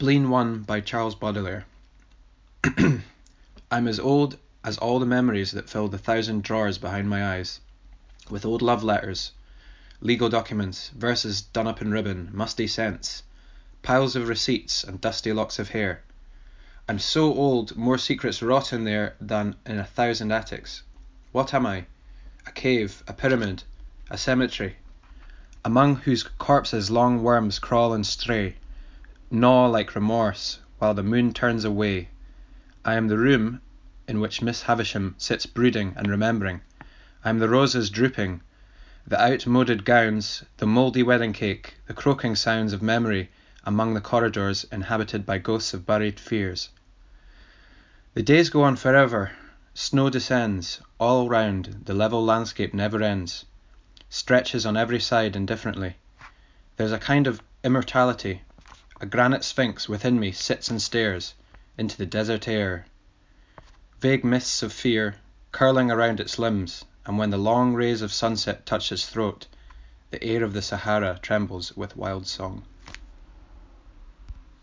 Spleen 1 by Charles Baudelaire I'm as old as all the memories that fill the thousand drawers behind my eyes, with old love letters, legal documents, verses done up in ribbon, musty scents, piles of receipts and dusty locks of hair. I'm so old more secrets rot in there than in a thousand attics. What am I? A cave, a pyramid, a cemetery, among whose corpses long worms crawl and stray gnaw like remorse, while the moon turns away. I am the room in which Miss Havisham sits brooding and remembering. I am the roses drooping, the outmoded gowns, the mouldy wedding cake, the croaking sounds of memory among the corridors inhabited by ghosts of buried fears. The days go on forever. Snow descends all round, the level landscape never ends, stretches on every side indifferently. There's a kind of immortality a granite sphinx within me sits and stares into the desert air. Vague mists of fear curling around its limbs, and when the long rays of sunset touch its throat, the air of the Sahara trembles with wild song.